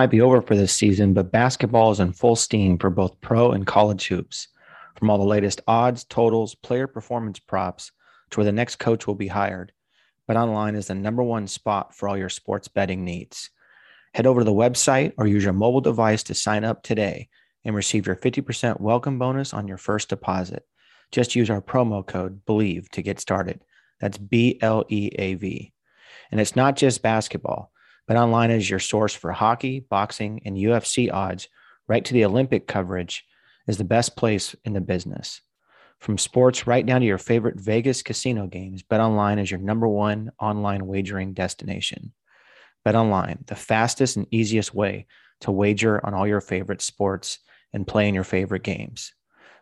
Might be over for this season, but basketball is in full steam for both pro and college hoops. From all the latest odds, totals, player performance props to where the next coach will be hired, BetOnline is the number one spot for all your sports betting needs. Head over to the website or use your mobile device to sign up today and receive your 50% welcome bonus on your first deposit. Just use our promo code BLEAV to get started. That's B L E A V. And it's not just basketball. BetOnline is your source for hockey, boxing, and UFC odds, right to the Olympic coverage, is the best place in the business. From sports right down to your favorite Vegas casino games, BetOnline is your number one online wagering destination. BetOnline, the fastest and easiest way to wager on all your favorite sports and play in your favorite games.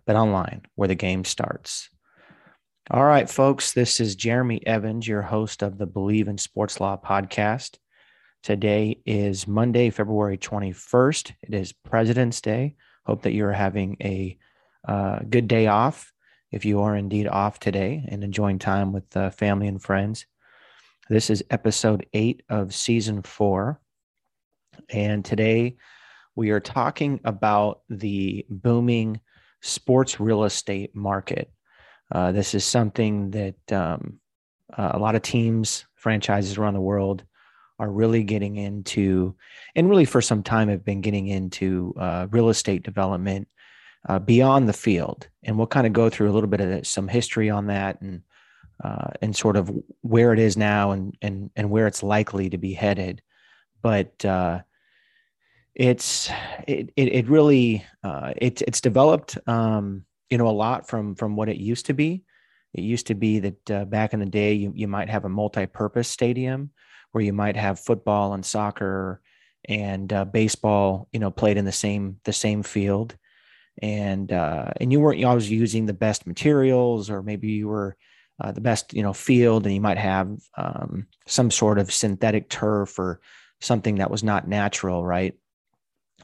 BetOnline, where the game starts. All right, folks, this is Jeremy Evans, your host of the Bleav in Sports Law podcast. Today is Monday, February 21st. It is President's Day. Hope that you're having a uh, good day off if you are indeed off today and enjoying time with uh, family and friends. This is episode eight of season four. And today we are talking about the booming sports real estate market. Uh, this is something that um, uh, a lot of teams, franchises around the world are really getting into, and really for some time have been getting into uh, real estate development uh, beyond the field. And we'll kind of go through a little bit of some history on that and uh, and sort of where it is now and and and where it's likely to be headed. But uh, it's it it, it really uh, it, it's developed um, you know a lot from from what it used to be. It used to be that uh, back in the day you you might have a multi-purpose stadium where you might have football and soccer and uh, baseball, you know, played in the same the same field, and uh, and you weren't always using the best materials, or maybe you were uh, the best, you know, field, and you might have um, some sort of synthetic turf or something that was not natural, right?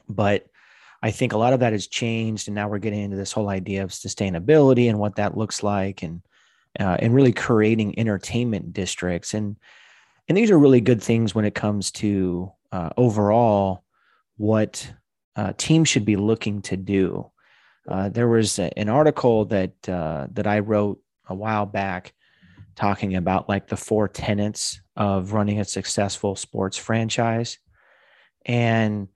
But I think a lot of that has changed, and now we're getting into this whole idea of sustainability and what that looks like, and uh, and really creating entertainment districts and and these are really good things when it comes to uh, overall what uh, teams should be looking to do. Uh, there was a, an article that uh, that I wrote a while back talking about like the four tenets of running a successful sports franchise, and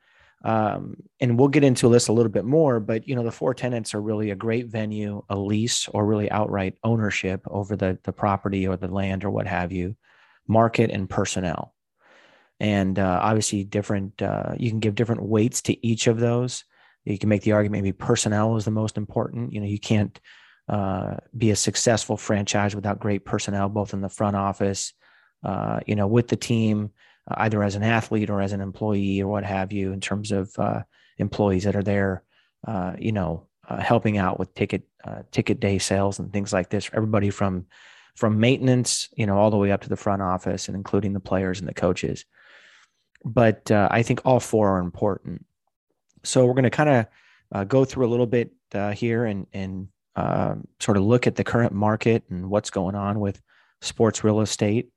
um, and we'll get into this a little bit more. But you know, the four tenets are really a great venue, a lease, or really outright ownership over the the property or the land or what have you market and personnel. And uh, obviously different uh, you can give different weights to each of those. You can make the argument maybe personnel is the most important. You know you can't uh, be a successful franchise without great personnel both in the front office uh, you know with the team uh, either as an athlete or as an employee or what have you in terms of uh, employees that are there you know helping out with ticket ticket day sales and things like this. Everybody from from maintenance, you know, all the way up to the front office and including the players and the coaches. But uh, I think all four are important. So we're going to kind of uh, go through a little bit uh, here and and uh, sort of look at the current market and what's going on with sports real estate.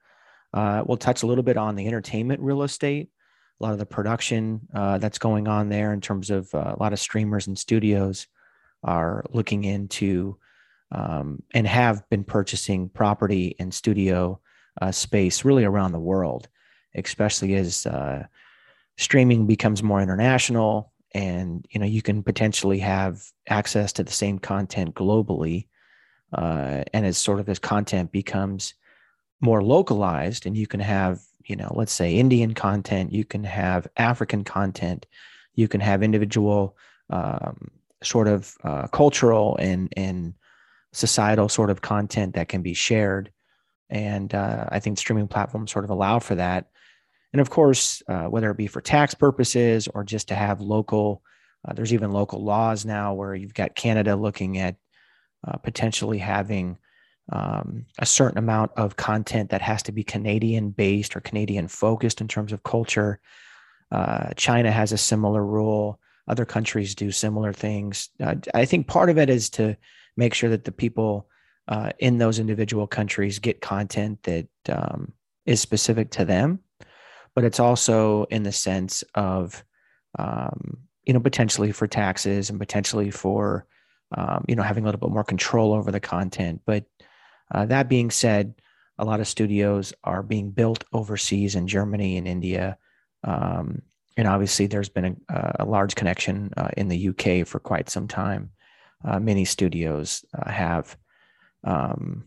Uh, we'll touch a little bit on the entertainment real estate, a lot of the production uh, that's going on there in terms of a lot of streamers and studios are looking into um, and have been purchasing property and studio uh, space really around the world, especially as uh, streaming becomes more international and you know you can potentially have access to the same content globally uh, and as sort of as content becomes more localized and you can have you know let's say indian content you can have african content you can have individual um, sort of uh, cultural and and societal sort of content that can be shared. And uh, I think streaming platforms sort of allow for that. And of course, uh, whether it be for tax purposes or just to have local, uh, there's even local laws now where you've got Canada looking at uh, potentially having um, a certain amount of content that has to be Canadian based or Canadian focused in terms of culture. Uh, China has a similar rule. Other countries do similar things. Uh, I think part of it is to make sure that the people uh, in those individual countries get content that um, is specific to them, but it's also in the sense of, um, you know, potentially for taxes and potentially for, um, you know, having a little bit more control over the content. But uh, that being said, a lot of studios are being built overseas in Germany and India. Um, and obviously, there's been a, a large connection uh, in the UK for quite some time. Uh, many studios uh, have um,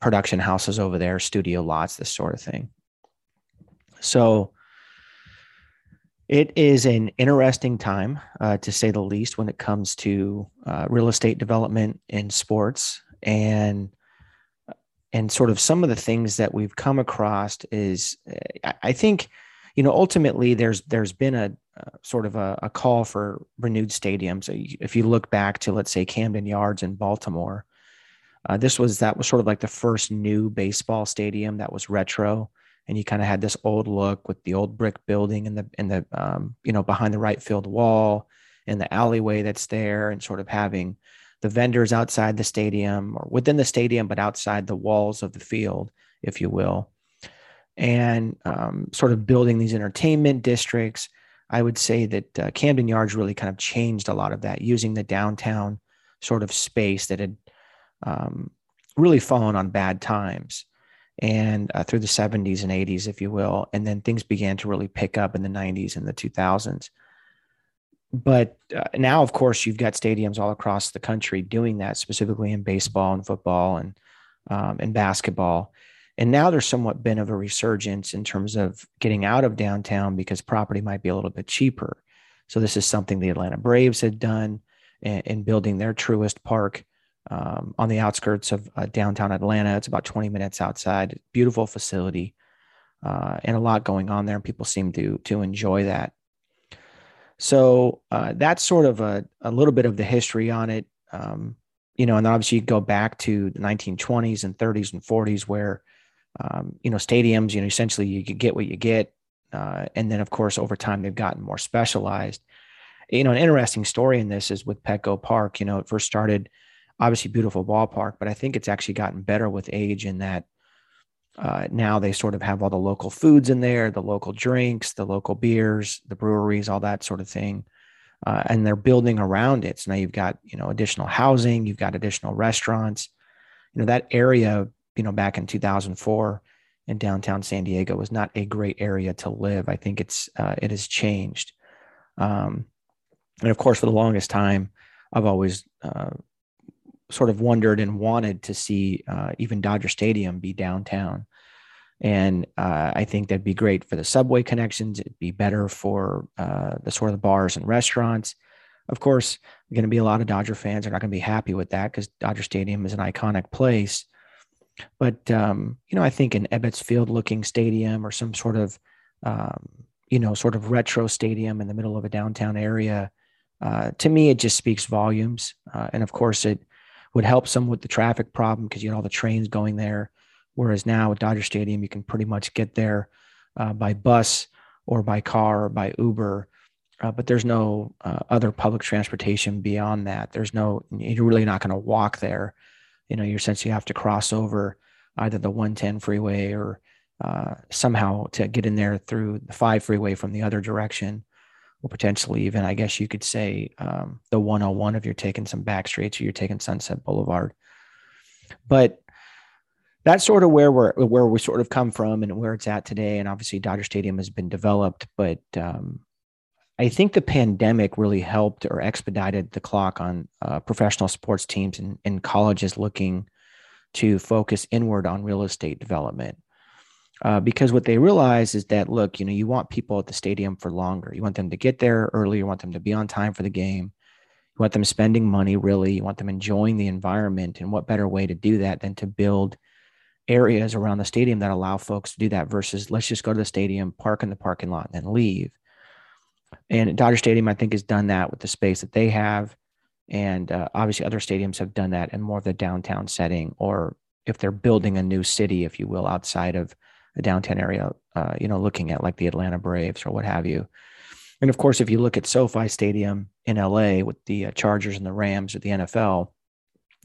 production houses over there, studio lots, this sort of thing. So it is an interesting time, uh, to say the least, when it comes to uh, real estate development in sports and and sort of some of the things that we've come across is I think you know ultimately there's there's been a, a sort of a, a, call for renewed stadiums. If you look back to let's say camden yards in baltimore uh, this was that was sort of like the first new baseball stadium that was retro. And you kind of had this old look with the old brick building and the in the um, you know behind the right field wall and the alleyway that's there and sort of having the vendors outside the stadium or within the stadium, but outside the walls of the field, if you will, and um, sort of building these entertainment districts. I would say that uh, Camden Yards really kind of changed a lot of that, using the downtown sort of space that had um, really fallen on bad times and uh, through the 70s and 80s, if you will. And then things began to really pick up in the 90s and the 2000s but uh, now, of course, you've got stadiums all across the country doing that, specifically in baseball and football and um, and basketball. And now there's somewhat been of a resurgence in terms of getting out of downtown because property might be a little bit cheaper. So this is something the Atlanta Braves had done in, in building their Truist Park um, on the outskirts of uh, downtown Atlanta. It's about 20 minutes outside. Beautiful facility uh, and a lot going on there, and people seem to to enjoy that. So uh, that's sort of a, a little bit of the history on it. Um, you know, and obviously you go back to the 1920s and 30s and 40s where, um, you know, stadiums, you know, essentially you get what you get. Uh, and then, of course, over time, they've gotten more specialized. You know, an interesting story in this is with Petco Park. You know, it first started obviously beautiful ballpark, but I think it's actually gotten better with age in that uh, now they sort of have all the local foods in there, the local drinks, the local beers, the breweries, all that sort of thing. Uh, and they're building around it. So now you've got, you know, additional housing, you've got additional restaurants. You know, that area, you know, back in 2004 in downtown San Diego was not a great area to live. I think it's, uh, it has changed. Um, and of course, for the longest time, I've always uh, sort of wondered and wanted to see uh, even Dodger Stadium be downtown. And uh, I think that'd be great for the subway connections. It'd be better for uh, the sort of the bars and restaurants. Of course, going to be a lot of Dodger fans are not going to be happy with that because Dodger Stadium is an iconic place. But um, you know, I think an Ebbets Field looking stadium or some sort of um, you know sort of retro stadium in the middle of a downtown area, uh, to me, it just speaks volumes. Uh, and of course, it would help some with the traffic problem because you had all the trains going there. Whereas now at Dodger Stadium, you can pretty much get there uh, by bus or by car or by Uber. Uh, but there's no uh, other public transportation beyond that. There's no, you're really not going to walk there. You know, you're essentially have to cross over either the 110 freeway or uh, somehow to get in there through the five freeway from the other direction or potentially even, I guess you could say, um, the 101 if you're taking some back streets or you're taking Sunset Boulevard. But that's sort of where we're where we sort of come from and where it's at today. And obviously, Dodger Stadium has been developed, but um, I think the pandemic really helped or expedited the clock on uh, professional sports teams and, and colleges looking to focus inward on real estate development uh, because what they realize is that look, you know, you want people at the stadium for longer. You want them to get there early. You want them to be on time for the game. You want them spending money. Really, you want them enjoying the environment. And what better way to do that than to build areas around the stadium that allow folks to do that versus let's just go to the stadium, park in the parking lot, and then leave. And Dodger Stadium, I think, has done that with the space that they have. And uh, obviously, other stadiums have done that in more of the downtown setting, or if they're building a new city, if you will, outside of a downtown area, uh, you know, looking at like the Atlanta Braves or what have you. And of course, if you look at SoFi Stadium in LA with the uh, Chargers and the Rams or the NFL,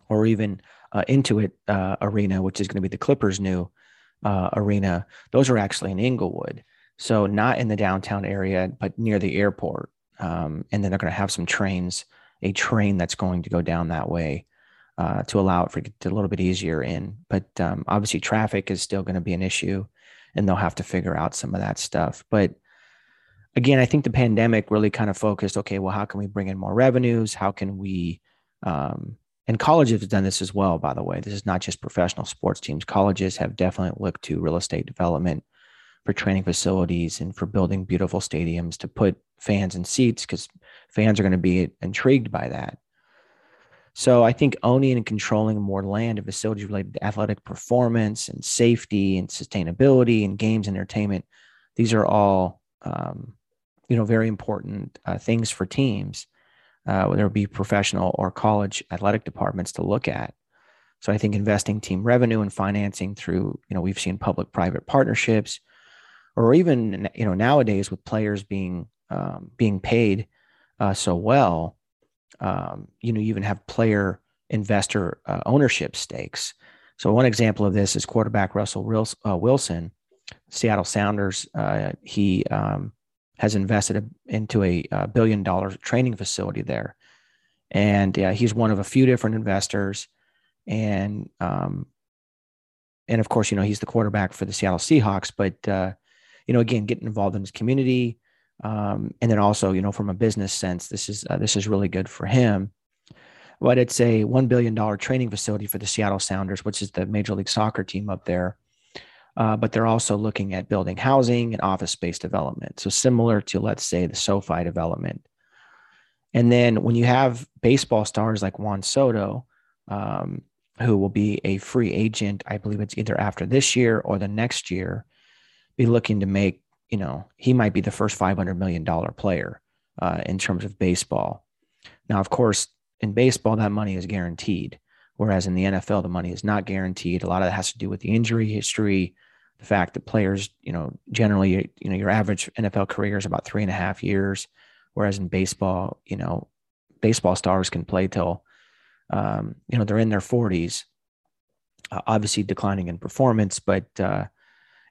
or even uh, Intuit uh, Arena, which is going to be the Clippers' new uh, arena, those are actually in Inglewood. So not in the downtown area, but near the airport. Um, and then they're going to have some trains, a train that's going to go down that way uh, to allow it for it a little bit easier in. But um, obviously, traffic is still going to be an issue, and they'll have to figure out some of that stuff. But again, I think the pandemic really kind of focused. Okay, well, how can we bring in more revenues? How can we um, and colleges have done this as well, by the way. This is not just professional sports teams. Colleges have definitely looked to real estate development for training facilities and for building beautiful stadiums to put fans in seats because fans are going to be intrigued by that. So I think owning and controlling more land and facilities related to athletic performance and safety and sustainability and games entertainment, these are all um, you know very important uh, things for teams, uh, whether it be professional or college athletic departments to look at. So I think investing team revenue and financing through you know we've seen public-private partnerships, or even you know nowadays with players being um, being paid uh, so well um, you know, you even have player investor uh, ownership stakes. So one example of this is quarterback Russell uh, Wilson, Seattle Sounders. Uh, he um, has invested into a, a, billion dollar training facility there, and he's one of a few different investors. And um, and of course, you know, he's the quarterback for the Seattle Seahawks. But uh, you know, again, getting involved in his community, um, and then also, you know, from a business sense, this is uh, this is really good for him. But it's a one billion dollar training facility for the Seattle Sounders, which is the Major League Soccer team up there. Uh, but they're also looking at building housing and office space development. So similar to, let's say, the SoFi development. And then when you have baseball stars like Juan Soto, um, who will be a free agent, I believe it's either after this year or the next year, be looking to make you know, he might be the first $500 million player uh, in terms of baseball. Now, of course, in baseball, that money is guaranteed. Whereas in the NFL, the money is not guaranteed. A lot of that has to do with the injury history, the fact that players, you know, generally, you know, your average NFL career is about three and a half years. Whereas in baseball, you know, baseball stars can play till, um, you know, they're in their 40s, uh, obviously declining in performance, but, uh,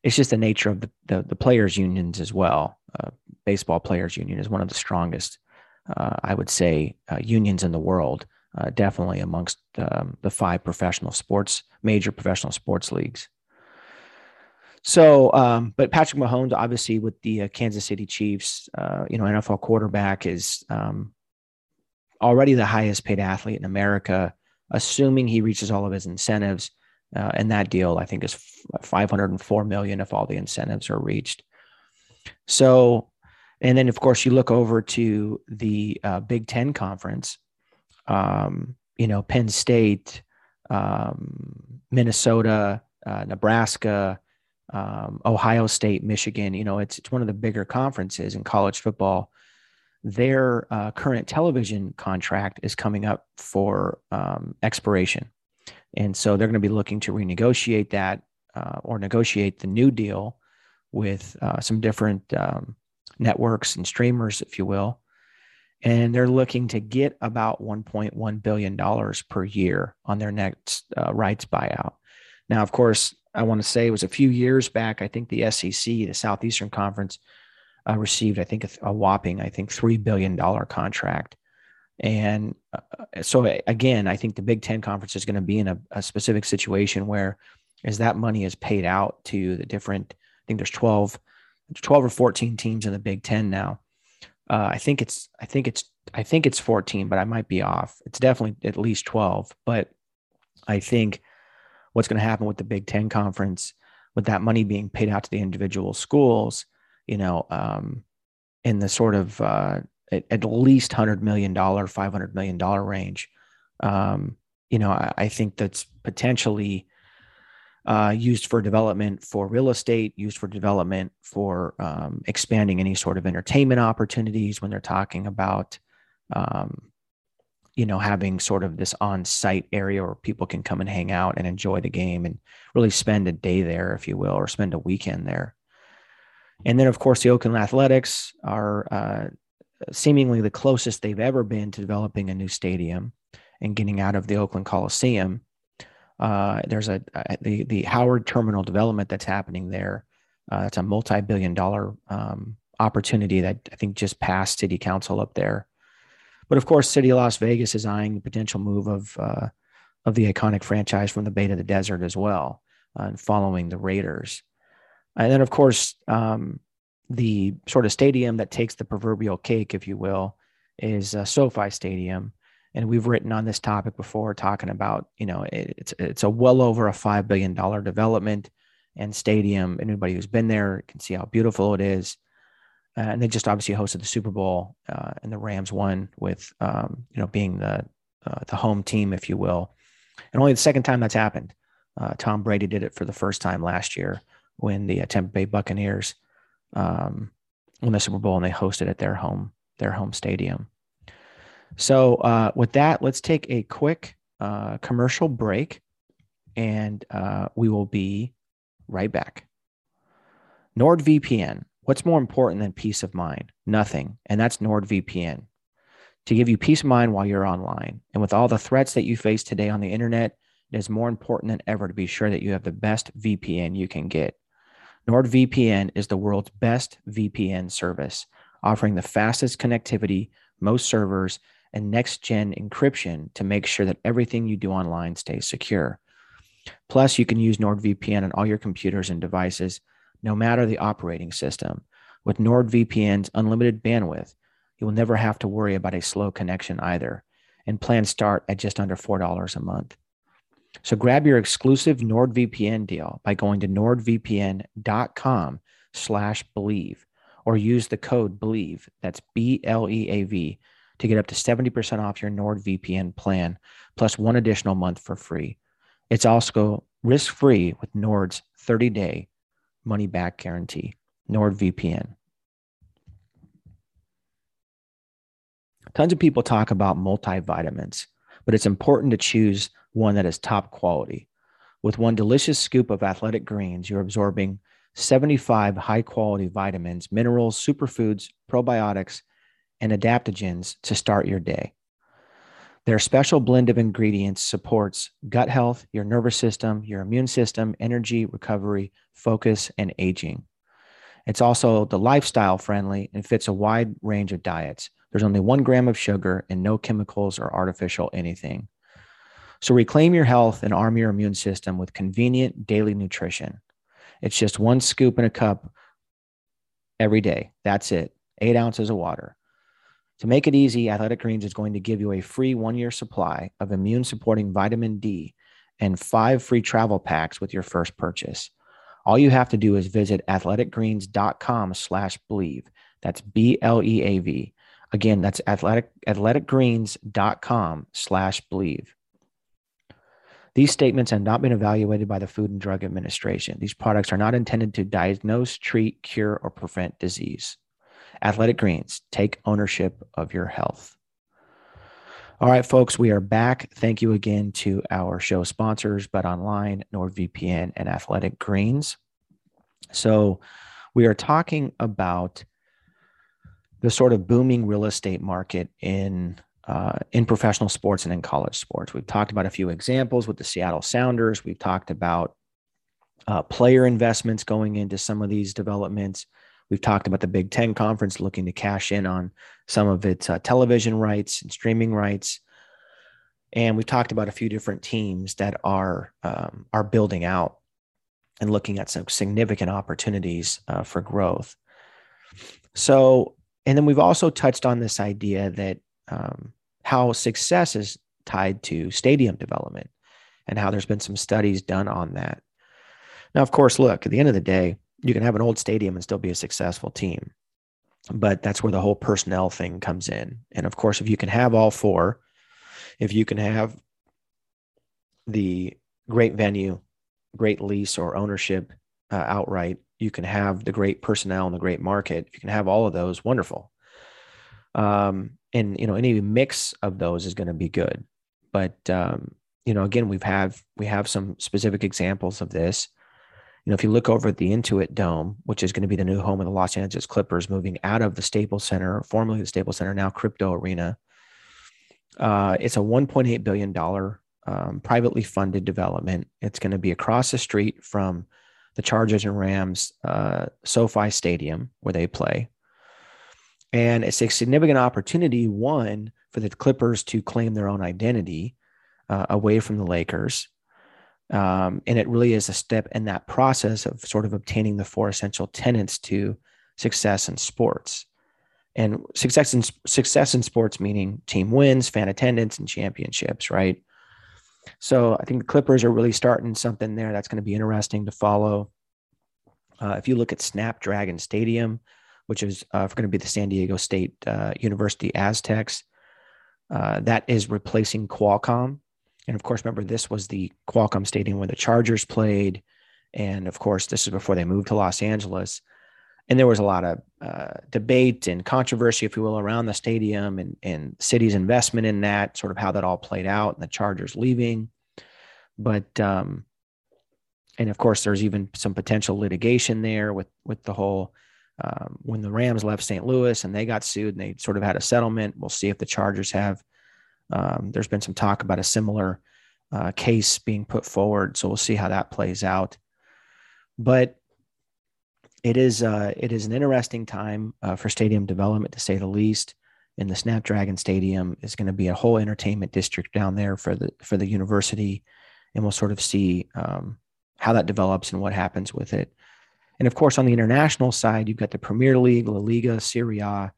it's just the nature of the, the, the players unions as well. Uh, baseball players union is one of the strongest, uh, I would say, uh, unions in the world. Uh, definitely amongst um, the five professional sports, major professional sports leagues. So, um, but Patrick Mahomes, obviously, with the uh, Kansas City Chiefs, uh, you know, NFL quarterback is um, already the highest paid athlete in America, assuming he reaches all of his incentives. Uh, and that deal, I think, is 504 million if all the incentives are reached. So, and then of course you look over to the uh, Big Ten conference. Um, you know, Penn State, um, Minnesota, uh, Nebraska, um, Ohio State, Michigan. You know, it's it's one of the bigger conferences in college football. Their uh, current television contract is coming up for um, expiration. And so they're going to be looking to renegotiate that uh, or negotiate the new deal with uh, some different um, networks and streamers, if you will. And they're looking to get about $1.1 billion per year on their next uh, rights buyout. Now, of course, I want to say it was a few years back. I think the SEC, the Southeastern Conference, uh, received, I think, a, a whopping, I think, $3 billion contract and uh, so again, I think the Big Ten conference is going to be in a, a, specific situation where, as that money is paid out to the different, I think there's 12, 12 or 14 teams in the Big Ten now. Uh, I think it's, I think it's, I think it's 14, but I might be off. It's definitely at least 12. But I think what's going to happen with the Big Ten conference, with that money being paid out to the individual schools, you know, um, in the sort of uh, at, at least hundred million dollar, five hundred million dollar range. Um, you know, I, I, think that's potentially uh, used for development for real estate, used for development for um, expanding any sort of entertainment opportunities when they're talking about, um, you know, having sort of this on site area where people can come and hang out and enjoy the game and really spend a day there, if you will, or spend a weekend there. And then, of course, the Oakland Athletics are uh, seemingly the closest they've ever been to developing a new stadium and getting out of the Oakland Coliseum. Uh, there's a, a, the the Howard Terminal development that's happening there. Uh, it's a multi-billion dollar um, opportunity that I think just passed City Council up there. But of course, City of Las Vegas is eyeing the potential move of uh, of the iconic franchise from the Bay to the Desert as well, uh, and following the Raiders. And then, of course, um, the sort of stadium that takes the proverbial cake, if you will, is uh, SoFi Stadium. And we've written on this topic before, talking about you know it, it's it's a well over a five billion dollar development and stadium. Anybody who's been there can see how beautiful it is. Uh, and they just obviously hosted the Super Bowl, uh, and the Rams won with um, you know being the uh, the home team, if you will. And only the second time that's happened. Uh, Tom Brady did it for the first time last year when the Tampa Bay Buccaneers um, won the Super Bowl and they hosted at their home their home stadium. So uh, with that, let's take a quick uh, commercial break, and uh, we will be right back. NordVPN. What's more important than peace of mind? Nothing, and that's NordVPN. To give you peace of mind while you're online, and with all the threats that you face today on the internet, it is more important than ever to be sure that you have the best VPN you can get. NordVPN is the world's best VPN service, offering the fastest connectivity, most servers, and next gen encryption to make sure that everything you do online stays secure. Plus, you can use NordVPN on all your computers and devices, no matter the operating system. With NordVPN's unlimited bandwidth, you will never have to worry about a slow connection either, and plans start at just under $4 a month. So grab your exclusive NordVPN deal by going to nordvpn.com slash bleav or use the code bleav that's b-l-e-a-v to get up to 70% off your nordvpn plan plus one additional month for free. It's also risk-free with nord's 30-day money-back guarantee. Nordvpn. Tons of people talk about multivitamins but it's important to choose one that is top quality. With one delicious scoop of athletic greens, you're absorbing 75 high quality vitamins, minerals, superfoods, probiotics, and adaptogens to start your day. Their special blend of ingredients supports gut health, your nervous system, your immune system, energy, recovery, focus, and aging. It's also the lifestyle friendly and fits a wide range of diets. There's only one gram of sugar and no chemicals or artificial anything. So reclaim your health and arm your immune system with convenient daily nutrition. It's just one scoop in a cup every day. That's it. Eight ounces of water. To make it easy, Athletic Greens is going to give you a free one year supply of immune supporting vitamin D and five free travel packs with your first purchase. All you have to do is visit athleticgreens.com slash bleav. That's B L E A V. Again, that's athletic, athleticgreens.com slash bleav. These statements have not been evaluated by the Food and Drug Administration. These products are not intended to diagnose, treat, cure, or prevent disease. Athletic Greens, take ownership of your health. All right, folks, we are back. Thank you again to our show sponsors, Bet Online, NordVPN, and Athletic Greens. So, we are talking about the sort of booming real estate market in uh, in professional sports and in college sports. We've talked about a few examples with the Seattle Sounders. We've talked about uh, player investments going into some of these developments. We've talked about the Big Ten Conference looking to cash in on some of its uh, television rights and streaming rights. And we've talked about a few different teams that are um, are building out and looking at some significant opportunities uh, for growth. So, and then we've also touched on this idea that um, how success is tied to stadium development and how there's been some studies done on that. Now, of course, look, at the end of the day, you can have an old stadium and still be a successful team. But that's where the whole personnel thing comes in. And of course, if you can have all four, if you can have the great venue, great lease or ownership uh, outright. You can have the great personnel and the great market. If you can have all of those, wonderful. Um, and you know, any mix of those is going to be good. But um, you know, again, we've have we have some specific examples of this. You know, if you look over at the Intuit Dome, which is going to be the new home of the Los Angeles Clippers, moving out of the Staples Center, formerly the Staples Center, now Crypto Arena. Uh, it's a 1.8 billion dollar um, privately funded development. It's going to be across the street from the Chargers and Rams uh, SoFi Stadium where they play. And it's a significant opportunity, one, for the Clippers to claim their own identity uh, away from the Lakers. Um, and it really is a step in that process of sort of obtaining the four essential tenets to success in sports. And success in success in sports meaning team wins, fan attendance, and championships, right? So I think the Clippers are really starting something there that's going to be interesting to follow. Uh, if you look at Snapdragon Stadium, which is uh, going to be the San Diego State uh, University Aztecs, uh, that is replacing Qualcomm. And of course, remember, this was the Qualcomm Stadium where the Chargers played. And of course, this is before they moved to Los Angeles. And there was a lot of uh, debate and controversy, if you will, around the stadium and, and city's investment in that, sort of how that all played out and the Chargers leaving. But, um, and of course, there's even some potential litigation there with, with the whole um, when the Rams left St. Louis and they got sued and they sort of had a settlement. We'll see if the Chargers have. Um, there's been some talk about a similar uh, case being put forward, so we'll see how that plays out. But it is uh, it is an interesting time uh, for stadium development to say the least. And the Snapdragon Stadium is going to be a whole entertainment district down there for the for the university, and we'll sort of see um, how that develops and what happens with it. And of course, on the international side, you've got the Premier League, La Liga, Serie A,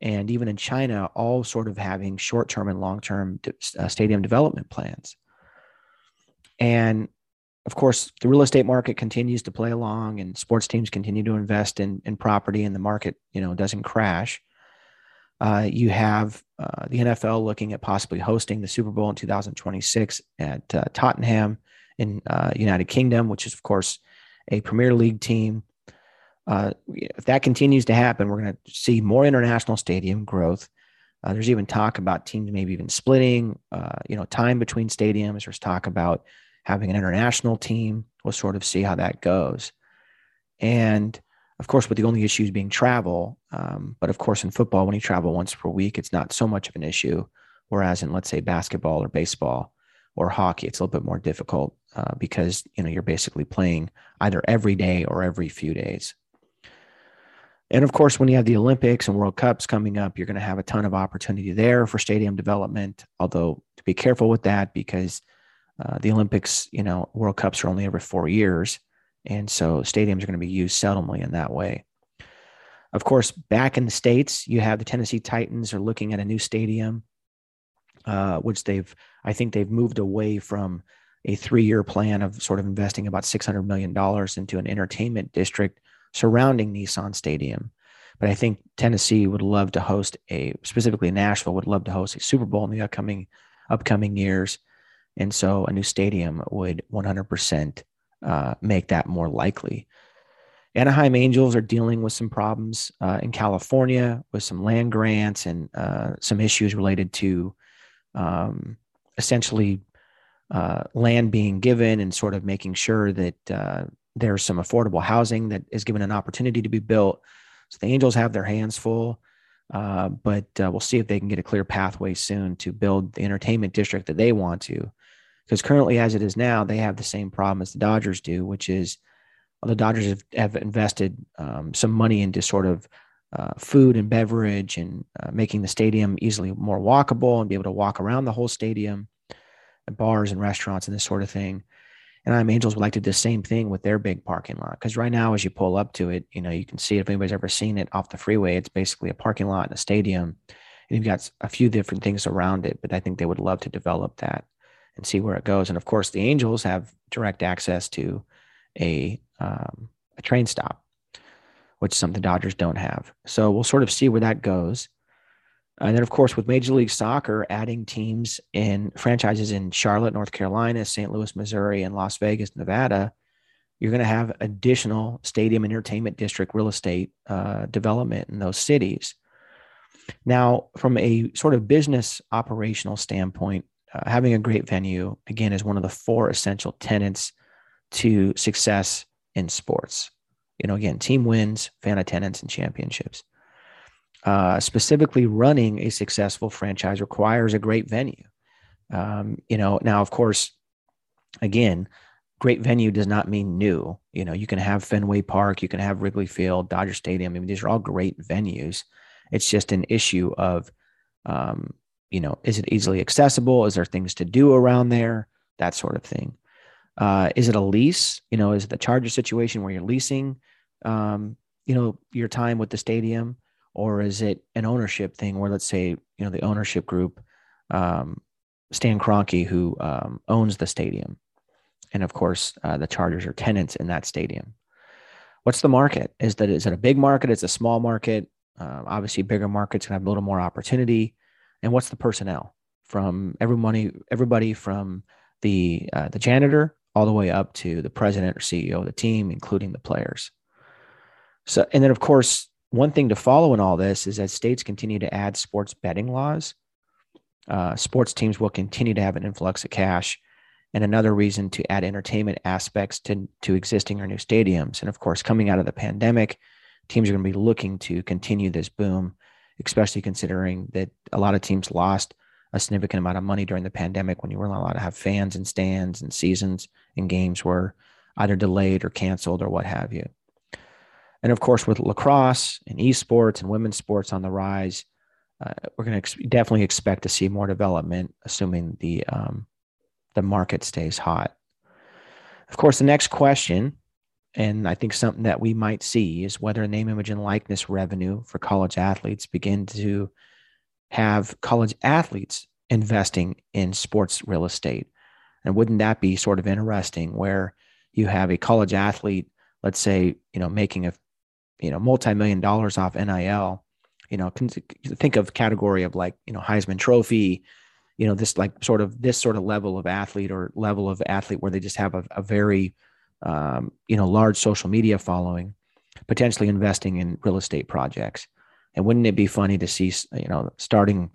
and even in China, all sort of having short term and long term uh, stadium development plans. And of course, the real estate market continues to play along, and sports teams continue to invest in, in property, and the market, you know, doesn't crash. Uh, you have uh, the NFL looking at possibly hosting the Super Bowl in 2026 at uh, Tottenham in uh, United Kingdom, which is, of course, a Premier League team. Uh, if that continues to happen, we're going to see more international stadium growth. Uh, there's even talk about teams maybe even splitting, uh, you know, time between stadiums. There's talk about having an international team. We'll sort of see how that goes. And of course, with the only issues being travel, um, but of course, in football, when you travel once per week, it's not so much of an issue. Whereas in, let's say, basketball or baseball or hockey, it's a little bit more difficult uh, because you know you're basically playing either every day or every few days. And of course, when you have the Olympics and World Cups coming up, you're going to have a ton of opportunity there for stadium development. Although to be careful with that because uh, the Olympics, you know, World Cups are only every four years, and so stadiums are going to be used seldomly in that way. Of course, back in the states, you have the Tennessee Titans are looking at a new stadium, uh, which they've, I think, they've moved away from a three-year plan of sort of investing about six hundred million dollars into an entertainment district surrounding Nissan Stadium. But I think Tennessee would love to host a specifically Nashville would love to host a Super Bowl in the upcoming upcoming years, and so a new stadium would 100% uh, make that more likely. Anaheim Angels are dealing with some problems uh, in California with some land grants and uh, some issues related to um, essentially uh, land being given and sort of making sure that uh, there's some affordable housing that is given an opportunity to be built. So the Angels have their hands full, uh, but uh, we'll see if they can get a clear pathway soon to build the entertainment district that they want to. Because currently, as it is now, they have the same problem as the Dodgers do, which is well, the Dodgers have, have invested um, some money into sort of uh, food and beverage and uh, making the stadium easily more walkable and be able to walk around the whole stadium, bars and restaurants and this sort of thing. And I'm Angels would like to do the same thing with their big parking lot. Because right now, as you pull up to it, you know, you can see it. If anybody's ever seen it off the freeway, it's basically a parking lot in a stadium. And you've got a few different things around it, but I think they would love to develop that and see where it goes. And of course, the Angels have direct access to a, um, a train stop, which is something Dodgers don't have. So we'll sort of see where that goes. And then, of course, with Major League Soccer adding teams in franchises in Charlotte, North Carolina, St. Louis, Missouri, and Las Vegas, Nevada, you're going to have additional stadium entertainment district real estate uh, development in those cities. Now, from a sort of business operational standpoint, uh, having a great venue, again, is one of the four essential tenets to success in sports. You know, again, team wins, fan attendance, and championships. Uh, specifically, running a successful franchise requires a great venue. Um, you know, now, of course, again, great venue does not mean new. You know, you can have Fenway Park, you can have Wrigley Field, Dodger Stadium. I mean, these are all great venues. It's just an issue of, um, you know, is it easily accessible? Is there things to do around there? That sort of thing. Uh, is it a lease? You know, is it the Charger situation where you're leasing, um, you know, your time with the stadium, or is it an ownership thing where, let's say, you know, the ownership group, um, Stan Kroenke, who um, owns the stadium, and of course, uh, the Chargers are tenants in that stadium. What's the market? Is that is it a big market? It's a small market. Uh, obviously, bigger markets can have a little more opportunity. And what's the personnel from everybody? Everybody from the uh, the janitor all the way up to the president or CEO of the team, including the players. So, and then of course, one thing to follow in all this is as states continue to add sports betting laws, uh, sports teams will continue to have an influx of cash and another reason to add entertainment aspects to, to existing or new stadiums. And of course, coming out of the pandemic, teams are going to be looking to continue this boom, especially considering that a lot of teams lost a significant amount of money during the pandemic when you weren't allowed to have fans and stands and seasons and games were either delayed or canceled or what have you. And of course, with lacrosse and esports and women's sports on the rise, uh, we're going to ex- definitely expect to see more development, assuming the um, the market stays hot. Of course, the next question, and I think something that we might see, is whether name, image, and likeness revenue for college athletes begin to have college athletes investing in sports real estate. And wouldn't that be sort of interesting where you have a college athlete, let's say, you know, making a, you know, multi-million dollars off NIL, you know, think of category of like, you know, Heisman trophy, you know this like sort of this sort of level of athlete or level of athlete where they just have a, a very um, you know large social media following potentially investing in real estate projects. And wouldn't it be funny to see you know starting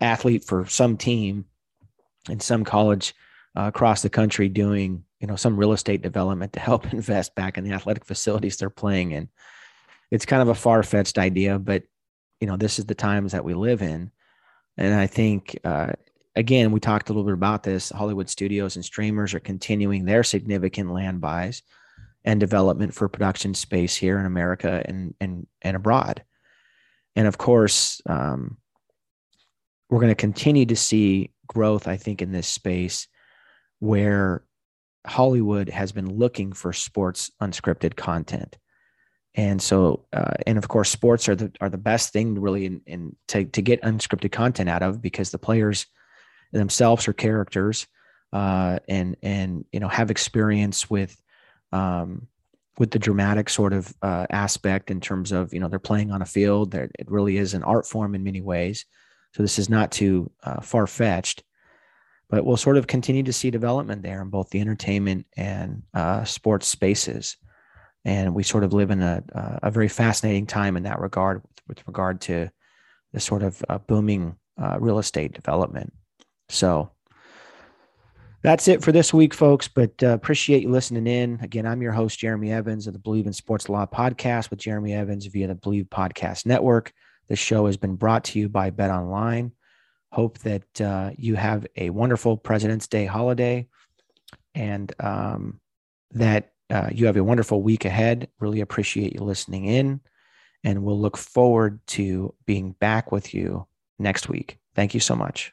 athlete for some team in some college uh, across the country doing you know some real estate development to help invest back in the athletic facilities they're playing in it's kind of a far-fetched idea but you know this is the times that we live in and I think, uh, again, we talked a little bit about this. Hollywood studios and streamers are continuing their significant land buys and development for production space here in America and and and abroad. And of course, um, we're going to continue to see growth. I think in this space where Hollywood has been looking for sports unscripted content. And so uh, and of course sports are the are the best thing really in, in to, to get unscripted content out of because the players themselves are characters uh, and and you know have experience with um, with the dramatic sort of uh, aspect in terms of you know they're playing on a field it really is an art form in many ways. So this is not too uh, far fetched but we'll sort of continue to see development there in both the entertainment and uh, sports spaces. And we sort of live in a, a very fascinating time in that regard with, with regard to the sort of uh, booming uh, real estate development. So that's it for this week folks but uh, appreciate you listening in. Again i'm your host jeremy evans of the Bleav in sports law podcast with jeremy evans via the Bleav podcast network. This show has been brought to you by bet online hope that uh, you have a wonderful president's day holiday and um, that uh, you have a wonderful week ahead. Really appreciate you listening in. And we'll look forward to being back with you next week. Thank you so much.